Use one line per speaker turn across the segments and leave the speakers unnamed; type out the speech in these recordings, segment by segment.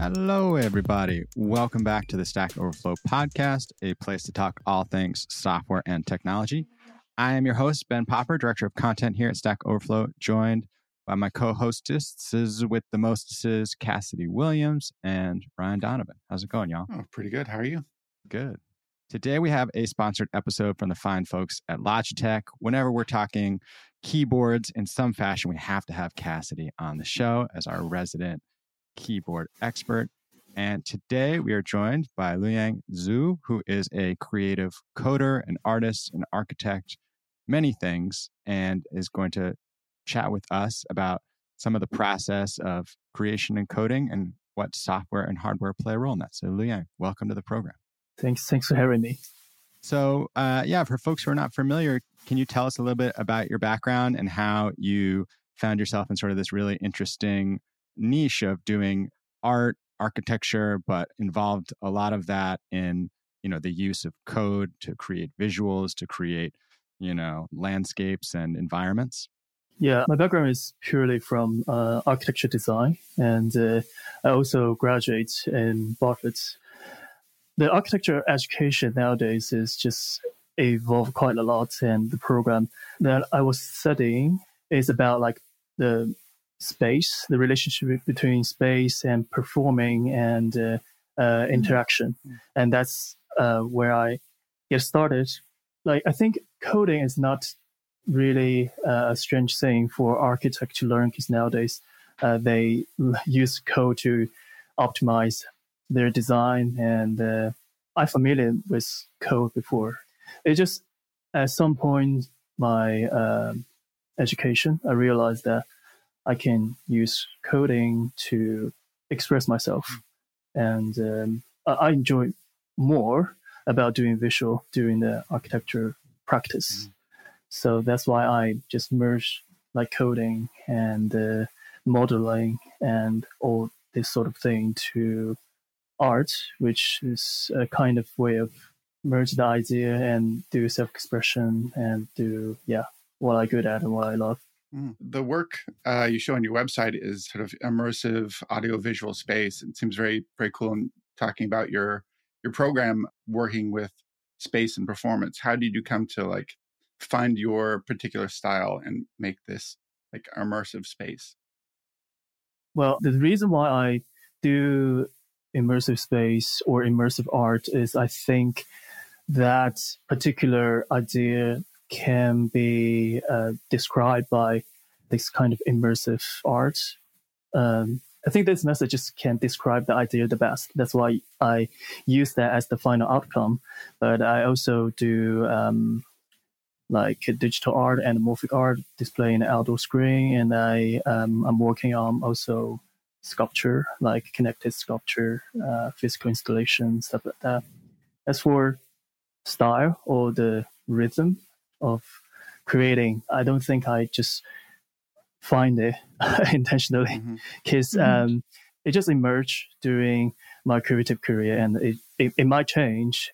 Hello, everybody. Welcome back to the Stack Overflow podcast, a place to talk all things software and technology. I am your host, Ben Popper, Director of Content here at Stack Overflow, joined by my co hostesses with the mostesses, Cassidy Williams and Ryan Donovan. How's it going, y'all?
Oh, pretty good. How are you?
Good. Today, we have a sponsored episode from the fine folks at Logitech. Whenever we're talking keyboards in some fashion, we have to have Cassidy on the show as our resident keyboard expert. And today we are joined by Luyang Zhu, who is a creative coder, an artist, an architect, many things, and is going to chat with us about some of the process of creation and coding and what software and hardware play a role in that. So, Luyang, welcome to the program.
Thanks. Thanks for having me.
So, uh, yeah, for folks who are not familiar, can you tell us a little bit about your background and how you found yourself in sort of this really interesting niche of doing art, architecture, but involved a lot of that in you know the use of code to create visuals, to create you know landscapes and environments.
Yeah, my background is purely from uh, architecture design, and uh, I also graduate in Bartlett. The architecture education nowadays is just evolved quite a lot, and the program that I was studying is about like the space, the relationship between space and performing and uh, uh, mm-hmm. interaction, mm-hmm. and that's uh, where I get started. Like I think coding is not really uh, a strange thing for architects to learn because nowadays uh, they use code to optimize their design, and uh, I'm familiar with code before. It just at some point my education, I realized that I can use coding to express myself. And um, I enjoy more about doing visual during the architecture practice. Mm. So that's why I just merge like coding and uh, modeling and all this sort of thing to art, which is a kind of way of merge the idea and do self-expression and do yeah what I good at and what I love.
Mm. The work uh, you show on your website is sort of immersive audiovisual space. It seems very very cool. And talking about your your program working with space and performance, how did you come to like find your particular style and make this like immersive space?
Well, the reason why I do immersive space or immersive art is I think that particular idea can be uh, described by this kind of immersive art. Um, I think this message just can describe the idea the best. That's why I use that as the final outcome. But I also do um, like digital art and morphic art display in outdoor screen, and I um, I'm working on also sculpture, like connected sculpture, uh, physical installation, stuff like that. As for style or the rhythm, of creating. I don't think I just find it intentionally because mm-hmm. mm-hmm. um, it just emerged during my creative career and it, it, it might change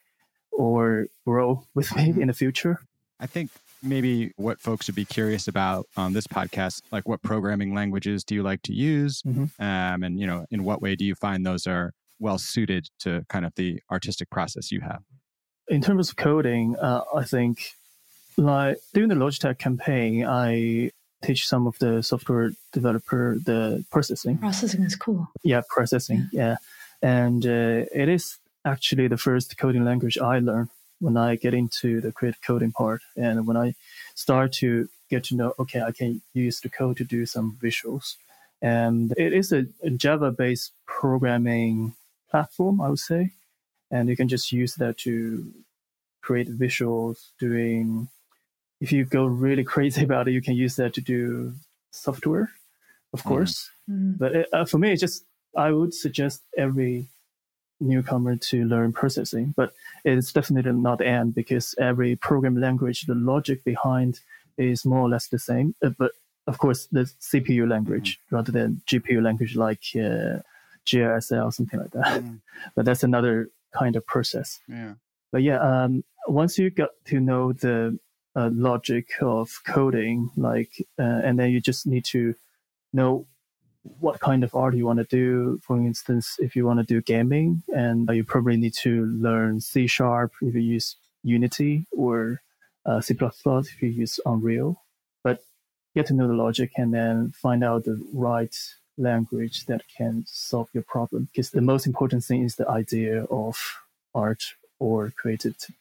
or grow with me mm-hmm. in the future.
I think maybe what folks would be curious about on this podcast, like what programming languages do you like to use? Mm-hmm. Um, and, you know, in what way do you find those are well suited to kind of the artistic process you have?
In terms of coding, uh, I think like during the Logitech campaign, I teach some of the software developer the processing.
Processing is cool.
Yeah, processing. Yeah, yeah. and uh, it is actually the first coding language I learned when I get into the creative coding part, and when I start to get to know, okay, I can use the code to do some visuals, and it is a, a Java-based programming platform, I would say, and you can just use that to create visuals, doing if you go really crazy about it, you can use that to do software, of mm-hmm. course. Mm. But it, uh, for me, it's just I would suggest every newcomer to learn processing, but it's definitely not the end because every program language, the logic behind is more or less the same. Uh, but of course, the CPU language mm. rather than GPU language like uh, GLSL or something like that. Mm. but that's another kind of process.
Yeah.
But yeah, um, once you got to know the uh, logic of coding, like, uh, and then you just need to know what kind of art you want to do. For instance, if you want to do gaming, and you probably need to learn C sharp if you use Unity or uh, C++ if you use Unreal. But get to know the logic and then find out the right language that can solve your problem. Because the most important thing is the idea of art or creativity.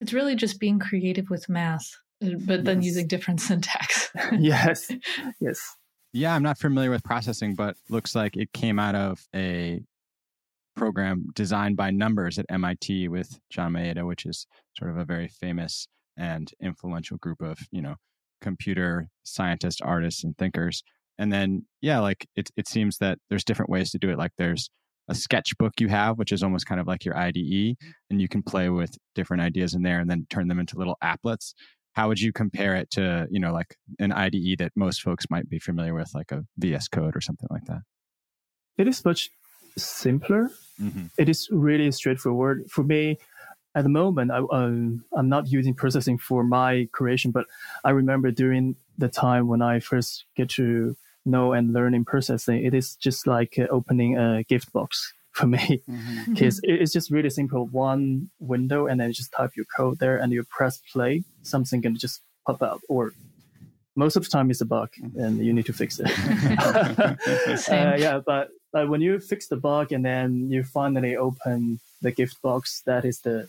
It's really just being creative with math, uh, but then yes. using different syntax.
yes. Yes.
Yeah, I'm not familiar with processing, but looks like it came out of a program Design By Numbers at MIT with John Maeda, which is sort of a very famous and influential group of, you know, computer scientists, artists, and thinkers. And then, yeah, like it, it seems that there's different ways to do it. Like there's a sketchbook you have, which is almost kind of like your IDE, and you can play with different ideas in there and then turn them into little applets. How would you compare it to, you know, like an IDE that most folks might be familiar with, like a VS Code or something like that?
It is much simpler. Mm-hmm. It is really straightforward. For me, at the moment, I, um, I'm not using processing for my creation, but I remember during the time when I first get to know and learn in processing, it is just like uh, opening a gift box for me because mm-hmm. it's just really simple. One window, and then you just type your code there, and you press play. Something can just pop up, or most of the time it's a bug, mm-hmm. and you need to fix it. uh, yeah, but but when you fix the bug and then you finally open the gift box, that is the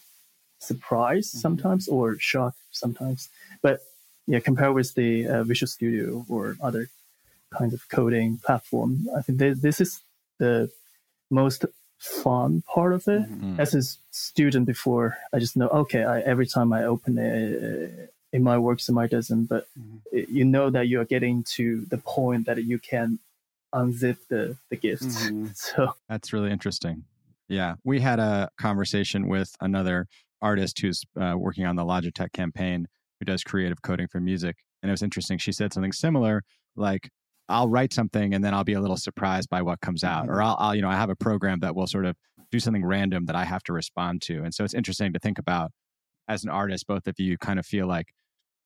surprise mm-hmm. sometimes or shock sometimes. But yeah, compare with the uh, Visual Studio or other kinds of coding platform, I think this is the most fun part of it. Mm-hmm. As a student before, I just know okay, I, every time I open it, it might work, it might doesn't, but mm-hmm. it, you know that you are getting to the point that you can unzip the the gifts. Mm-hmm. So
that's really interesting. Yeah, we had a conversation with another artist who's uh, working on the Logitech campaign who does creative coding for music, and it was interesting. She said something similar, like I'll write something and then I'll be a little surprised by what comes out, or mm-hmm. I'll, I'll you know I have a program that will sort of do something random that I have to respond to, and so it's interesting to think about as an artist. Both of you kind of feel like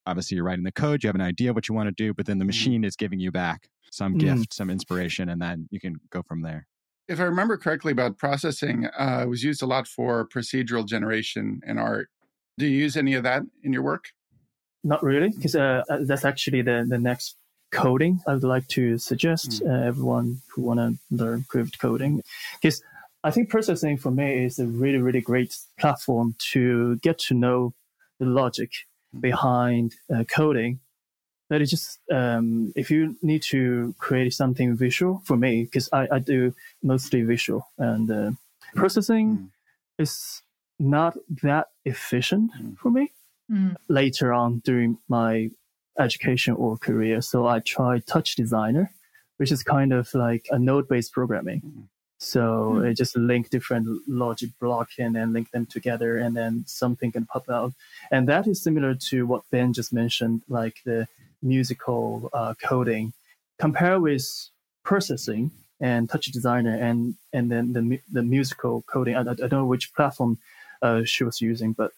obviously you're writing the code, you have an idea of what you want to do, but then the mm-hmm. machine is giving you back some mm. gift, some inspiration, and then you can go from there.
If I remember correctly about processing, uh, it was used a lot for procedural generation in art. Do you use any of that in your work?
Not really, because uh, uh, that's actually the, the next coding I would like to suggest mm. uh, everyone who want to learn creative coding. Because I think processing for me is a really, really great platform to get to know the logic mm. behind uh, coding that is just um, if you need to create something visual for me because I, I do mostly visual and uh, processing mm. is not that efficient mm. for me mm. later on during my education or career so i tried TouchDesigner which is kind of like a node based programming mm. so mm. it just link different logic block and then link them together and then something can pop out and that is similar to what ben just mentioned like the musical uh, coding compare with processing and TouchDesigner and and then the the musical coding. I, I don't know which platform uh, she was using, but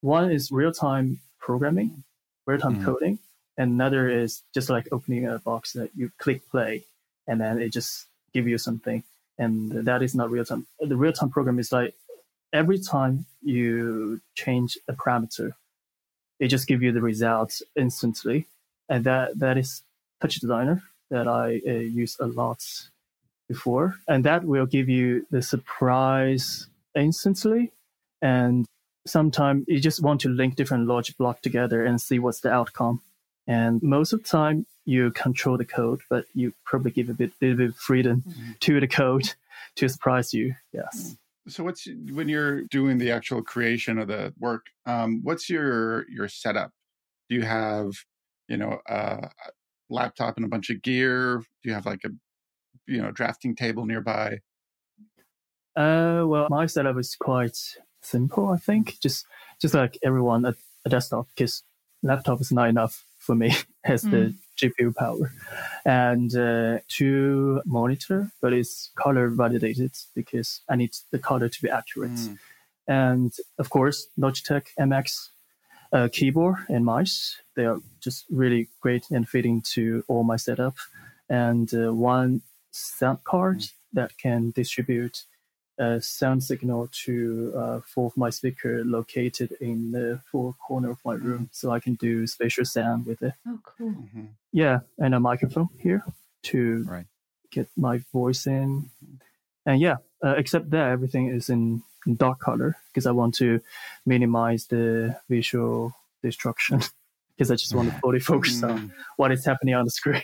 one is real time programming, real time mm. coding, and another is just like opening a box that you click play, and then it just give you something, and that is not real time. The real time program is like every time you change a parameter, it just give you the results instantly and that that is TouchDesigner that I uh, use a lot before, and that will give you the surprise instantly. And sometimes you just want to link different logic block together and see what's the outcome. And most of the time, you control the code, but you probably give a bit, little bit of freedom mm-hmm. to the code to surprise you. Yes.
So, what's when you're doing the actual creation of the work? Um, what's your your setup? Do you have you know, a laptop and a bunch of gear? Do you have like a, you know, drafting table nearby?
Uh, well, my setup is quite simple. I think just just like everyone, a, a desktop because laptop is not enough for me. has mm. the GPU power and uh, two monitor, but it's color validated because I need the color to be accurate. Mm. And of course, Logitech MX uh, keyboard and mice. They are just really great and fitting to all my setup. And uh, one sound card that can distribute a sound signal to uh, four of my speaker located in the four corner of my room, so I can do spatial sound with it.
Oh, cool.
Mhm.
Yeah, and a microphone here to
Right.
get my voice in. And yeah, uh, except that everything is in, in dark color because I want to minimize the visual destruction because I just want to fully focus on
Mm.
what is happening on the screen.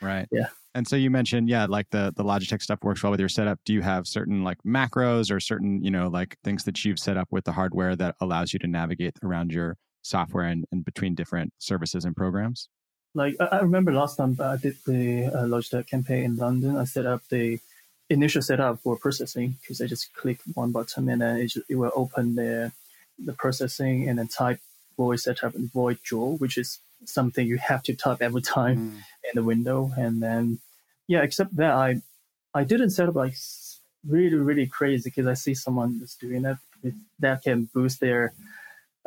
Right.
Yeah.
And so you mentioned, yeah, like the the Logitech stuff works well with your setup. Do you have certain like macros or certain, you know, like things that you've set up with the hardware that allows you to navigate around your software and, and between different services and programs?
Like I, remember last time I did the uh, Logitech campaign in London, I set up the initial setup for processing because I just click one button and then it, ju- it will open the the processing and then type void setup and void draw, which is something you have to type every time
Mm.
in the window. And then yeah, except that I I didn't set up like really really crazy because I see someone that's doing that it, that can boost their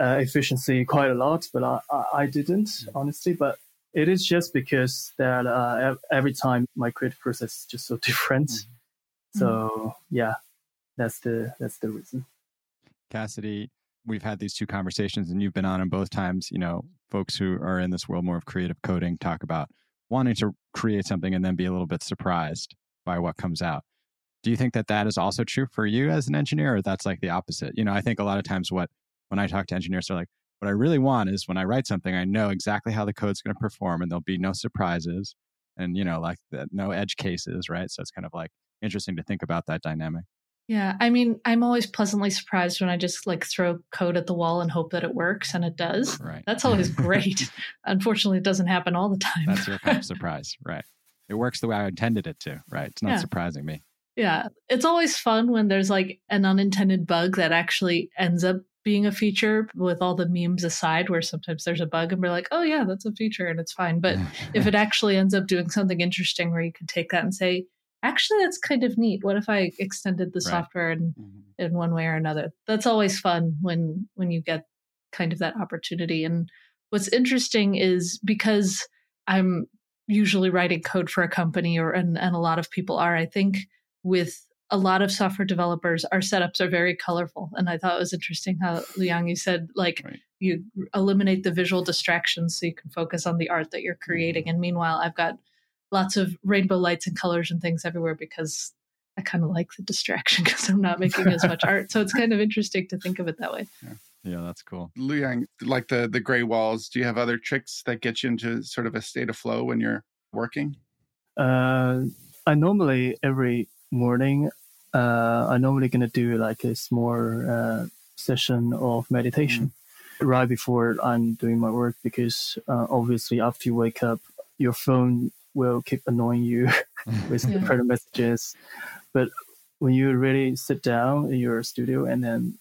uh, efficiency quite a lot, but I, I, I didn't honestly. But it is just because that uh, every time my creative process is just so different. So yeah, that's the that's the reason.
Cassidy, we've had these two conversations and you've been on them both times. You know, folks who are in this world more of creative coding talk about wanting to create something and then be a little bit surprised by what comes out. Do you think that that is also true for you as an engineer, or that's like the opposite? You know, I think a lot of times what when I talk to engineers, they're like, what I really want is when I write something, I know exactly how the code's going to perform, and there'll be no surprises, and you know, like the, no edge cases, right? So it's kind of like interesting to think about that dynamic.
Yeah, I mean, I'm always pleasantly surprised when I just like throw code at the wall and hope that it works, and it does.
Right.
That's always great. Unfortunately, it doesn't happen all the time.
That's your kind of surprise, right? It works the way I intended it to, right? It's not
Yeah.
surprising me.
Yeah, it's always fun when there's like an unintended bug that actually ends up being a feature with all the memes aside, where sometimes there's a bug and we're like, oh, yeah, that's a feature and it's fine. But if it actually ends up doing something interesting where you can take that and say, actually, that's kind of neat. What if I extended the
Right.
software in,
Mhm.
in one way or another? That's always fun when when you get kind of that opportunity. And what's interesting is because I'm usually writing code for a company or and, and a lot of people are, I think with a lot of software developers, our setups are very colorful. And I thought it was interesting how Liang, you said like
Right.
you eliminate the visual distractions so you can focus on the art that you're creating. And meanwhile, I've got lots of rainbow lights and colors and things everywhere because I kind of like the distraction because I'm not making as much art. So it's kind of interesting to think of it that way.
Yeah, that's cool.
Liang, like the the gray walls, do you have other tricks that get you into sort of a state of flow when you're working?
Uh, I normally every morning, uh, I normally gonna do like a small uh, session of meditation right before I'm doing my work because uh, obviously after you wake up, your phone will keep annoying you with
Yeah.
different messages. But when you really sit down in your studio and then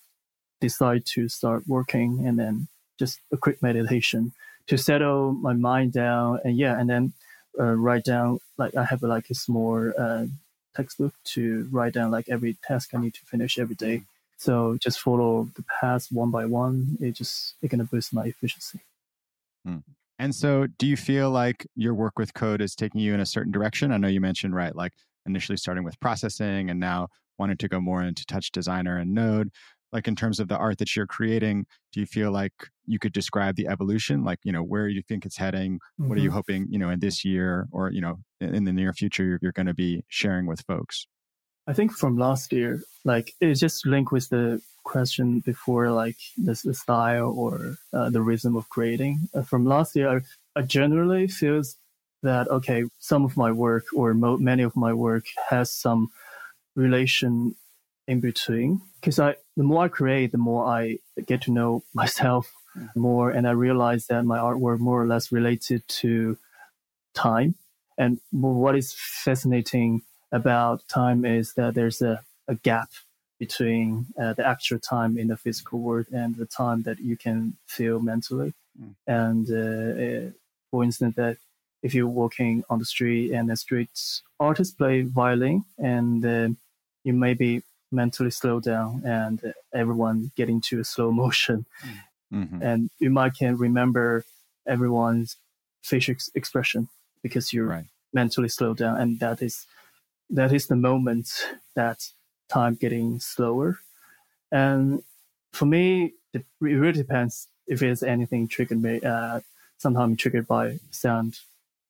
decide to start working and then just a quick meditation to settle my mind down and yeah and then uh, write down like i have like a small uh, textbook to write down like every task i need to finish every day. So just follow the path one by one. It just it's gonna boost my efficiency
And so, do you feel like your work with code is taking you in a certain direction? I know you mentioned, right, like initially starting with processing and now wanting to go more into TouchDesigner and node. Like, in terms of the art that you're creating, do you feel like you could describe the evolution? Like, you know, where you think it's heading? What are you mm-hmm. hoping, you know, in this year or, you know, in in the near future, you're, you're going to be sharing with folks?
I think from last year, like it's just linked with the question before, like the, the style or uh, the rhythm of creating. Uh, from last year, I, I generally feels that okay, some of my work or mo- many of my work has some relation in between. Because I, the more I create, the more I get to know myself more, and I realize that my artwork more or less related to time. And what is fascinating about time is that there's a, a gap between uh, the actual time in the physical world and the time that you can feel mentally.
Mm.
And uh, uh, for instance, that if you're walking on the street and the street artists play violin, and uh, you may be mentally slow down, and everyone get into a slow motion,
hmm
and you might can remember everyone's facial ex- expression because you're
Right.
mentally slowed down, and that is that is the moment that time getting slower. And for me, it really depends if it's anything triggered me. Uh, sometimes triggered by sound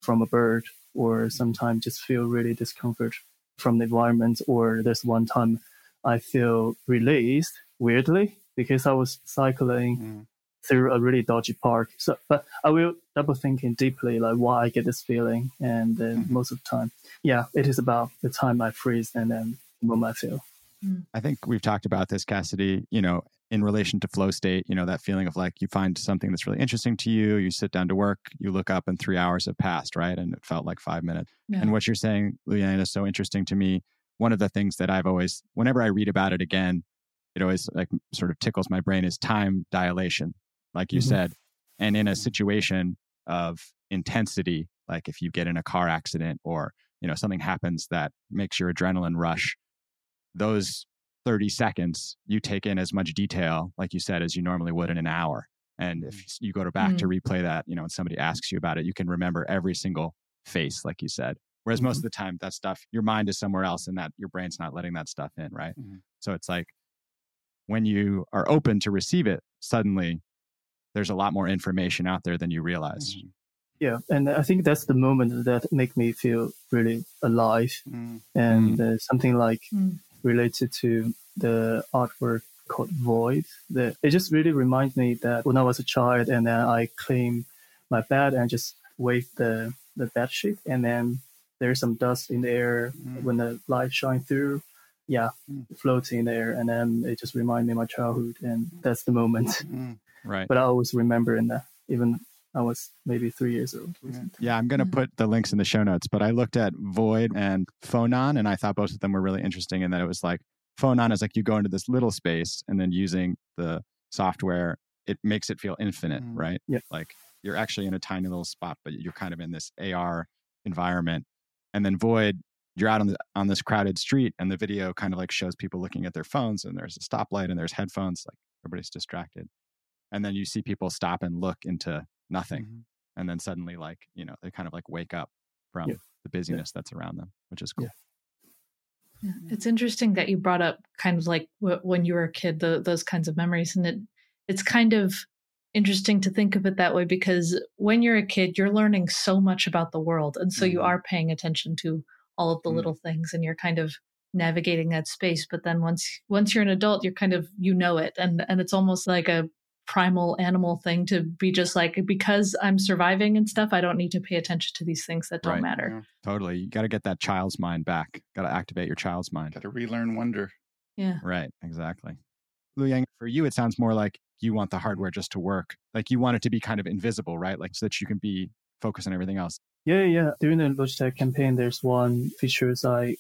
from a bird, or sometimes just feel really discomfort from the environment. Or there's one time I feel released weirdly because I was cycling mm. Through a really dodgy park. So, but I will double thinking deeply like why I get this feeling, and then mm-hmm. most of the time, yeah, it is about the time I freeze and then the moment I feel.
Mm. I think we've talked about this, Cassidy. You know, in relation to flow state, you know, that feeling of like you find something that's really interesting to you, you sit down to work, you look up, and three hours have passed, right? And it felt like five minutes. Yeah. And what you're saying, Luyang, is so interesting to me. One of the things that I've always, whenever I read about it again, it always like sort of tickles my brain is time dilation, like you mm-hmm. said. And in a situation of intensity, like if you get in a car accident or you know something happens that makes your adrenaline rush, those 30 seconds you take in as much detail, like you said, as you normally would in an hour. And if mm-hmm. you go to back mm-hmm. to replay that, you know, and somebody asks you about it, you can remember every single face, like you said. Whereas mm-hmm. most of the time, that stuff, your mind is somewhere else and that your brain's not letting that stuff in, right? Mm-hmm. So it's like when you are open to receive it, suddenly there's a lot more information out there than you realize. Mm-hmm.
Yeah, and I think that's the moment that make me feel really alive, mm. and mm. uh, something like mm. related to the artwork called Void. That it just really reminds me that when I was a child, and then I clean my bed and just wave the the bed sheet, and then there's some dust in the air mm. when the light shine through, yeah, mm. floating there, and then it just reminded me of my childhood, and that's the moment.
Mm. Right.
But I always remember in that, even I was maybe three years old.
Yeah, I'm going to put the links in the show notes. But I looked at Void and Phonon, and I thought both of them were really interesting in that it was like Phonon is like you go into this little space, and then using the software, it makes it feel infinite, mm. right?
Yeah.
Like you're actually in a tiny little spot, but you're kind of in this AR environment. And then Void, you're out on the on this crowded street and the video kind of like shows people looking at their phones and there's a stoplight and there's headphones like everybody's distracted and then you see people stop and look into nothing mm-hmm. and then suddenly like you know they kind of like wake up from yeah. the busyness yeah. that's around them which is cool
yeah. it's interesting that you brought up kind of like when you were a kid the, those kinds of memories and it it's kind of interesting to think of it that way because when you're a kid you're learning so much about the world and so mm-hmm. you are paying attention to all of the mm. little things and you're kind of navigating that space but then once once you're an adult you're kind of you know it and and it's almost like a primal animal thing to be just like because i'm surviving and stuff i don't need to pay attention to these things that don't right. matter.
Yeah. totally. You got to get that child's mind back. Got to activate your child's mind.
Got to relearn wonder.
Yeah.
Right. Exactly. Luyang, for you it sounds more like you want the hardware just to work. Like you want it to be kind of invisible right? Like so that you can be focused on everything else.
Yeah, yeah. During the Logitech campaign, there's one features I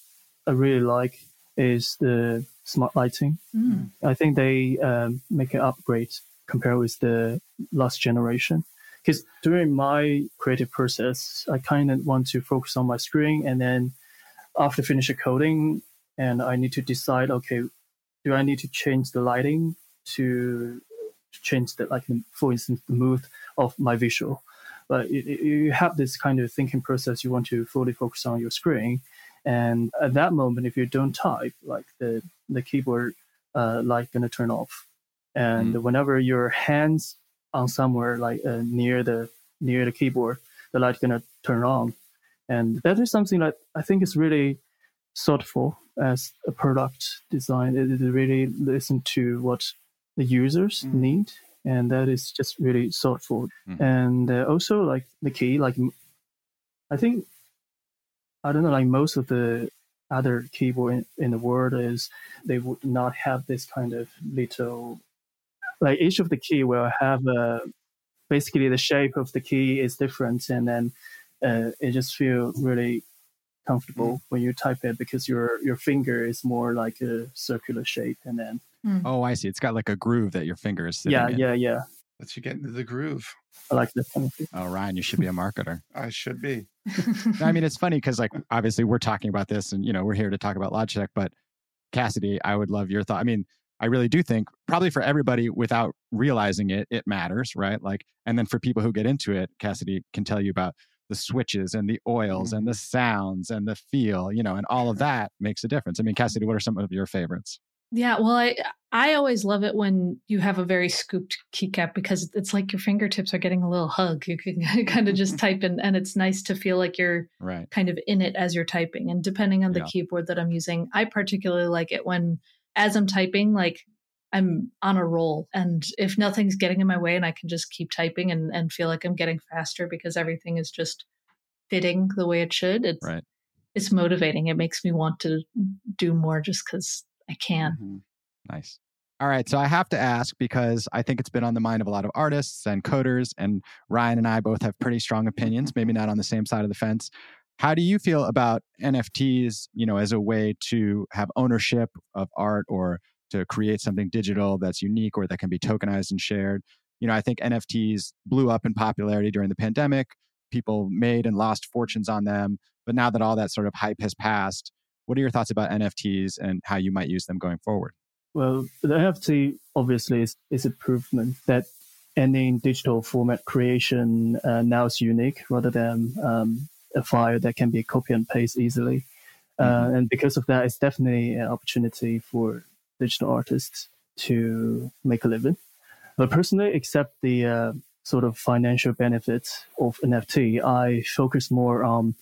I really like is the smart lighting. Mm. I think they um, make an upgrade compared with the last generation. Because during my creative process, I kind of want to focus on my screen, and then after finish the coding, and I need to decide, okay, do I need to change the lighting to change the like, for instance, the mood of my visual? but you have this kind of thinking process you want to fully focus on your screen and at that moment if you don't type like the the keyboard uh, light gonna turn off and mm. whenever your hands on somewhere like uh, near the near the keyboard the light gonna turn on and that is something that i think is really thoughtful as a product design it, it really listen to what the users mm. need and that is just really thoughtful. Mm-hmm. And uh, also, like the key, like I think I don't know, like most of the other keyboard in, in the world is they would not have this kind of little like each of the key will have a basically the shape of the key is different and then uh, it just feel really comfortable mm. when you type it because your your finger is more like a circular shape and then
Mm. Oh, I see. It's got like a groove that your finger is sitting
yeah,
in.
Yeah, yeah,
Lets you get into the groove.
I like this
kind of thing. Oh, Ryan, you should be a marketer.
I should be.
I mean, it's funny because, like, obviously, we're talking about this, and you know, we're here to talk about Logitech. But Cassidy, I would love your thought. I mean, I really do think probably for everybody without realizing it, it matters, right? Like, and then for people who get into it, Cassidy can tell you about the switches and the oils and the
Mm-hmm.
sounds and the feel, you know, and all of that makes a difference. I mean, Cassidy, what are some of your favorites?
Yeah, well, I I always love it when you have a very scooped keycap because it's like your fingertips are getting a little hug. You can kind of just type in, and it's nice to feel like you're
Right.
kind of in it as you're typing. And depending on the
Yeah.
keyboard that I'm using, I particularly like it when, as I'm typing, like I'm on a roll, and if nothing's getting in my way, and I can just keep typing and and feel like I'm getting faster because everything is just fitting the way it should. It's
Right.
it's motivating. It makes me want to do more just because I can.
Mhm.
Nice. All right. So I have to ask because I think it's been on the mind of a lot of artists and coders, and Ryan and I both have pretty strong opinions, maybe not on the same side of the fence. How do you feel about NFTs, you know, as a way to have ownership of art or to create something digital that's unique or that can be tokenized and shared? You know, I think NFTs blew up in popularity during the pandemic. People made and lost fortunes on them. But now that all that sort of hype has passed, what are your thoughts about NFTs and how you might use them going forward?
Well, the NFT obviously is, is a provement that any digital format creation uh, now is unique rather than um, a file that can be copy and paste easily. Uh, and because of that, it's definitely an opportunity for digital artists to make a living. But personally, except the uh, sort of financial benefits of NFT, I focus more on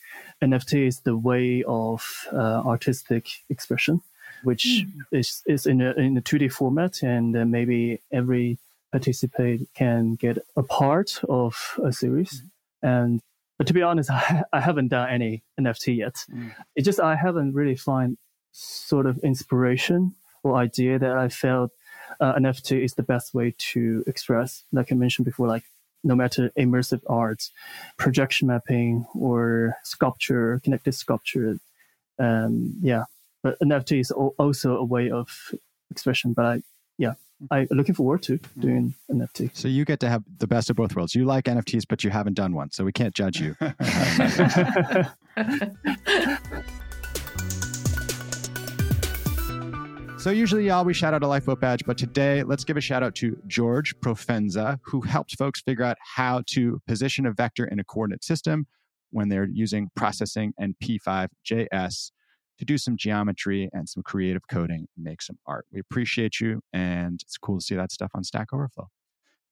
NFT is the way of uh, artistic expression, which is, is in a, in a 2D format, and uh, maybe every participant can get a part of a series. And but to be honest, I, I haven't done any NFT yet.
Mm.
It's just I haven't really find sort of inspiration or idea that I felt uh, NFT is the best way to express. Like I mentioned before, like no matter immersive art, projection mapping, or sculpture, connected sculpture. Um, yeah, but NFT is also a way of expression. But I, yeah, I'm looking forward to mm-hmm. doing NFT.
So you get to have the best of both worlds. You like NFTs, but you haven't done one, so we can't judge you. So usually, y'all, we shout out a lifeboat badge, but today let's give a shout out to George Profenza, who helped folks figure out how to position a vector in a coordinate system when they're using processing and P5JS to do some geometry and some creative coding and make some art. We appreciate you, and it's cool to see that stuff on Stack Overflow.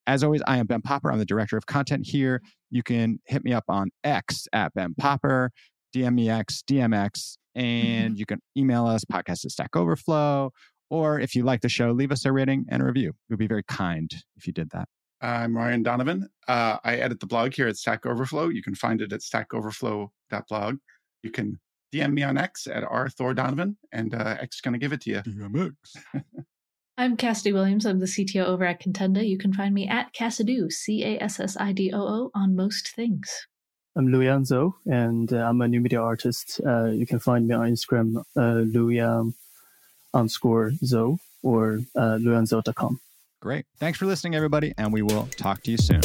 As always, I am Ben Popper. I'm the director of content here. You can hit me up on X at Ben Popper, DM me X, DMX, and you can email us podcast at Stack Overflow. Or if you like the show, leave us a rating and a review. We'd be very kind if you did that.
I'm Ryan Donovan. Uh, I edit the blog here at Stack Overflow. You can find it at stackoverflow.blog. You can DM me on X at R Thor Donovan, and uh, X is going to give it to you.
DMX.
I'm Cassidy Williams. I'm the CTO over at Contenda. You can find me at Cassidoo, C A S S I D O O, on most things.
I'm Luyang Zhou, and uh, I'm a new media artist. Uh, you can find me on Instagram, uh, Luyang underscore Zhou or uh, luyanzhou.com.
Great. Thanks for listening, everybody, and we will talk to you soon.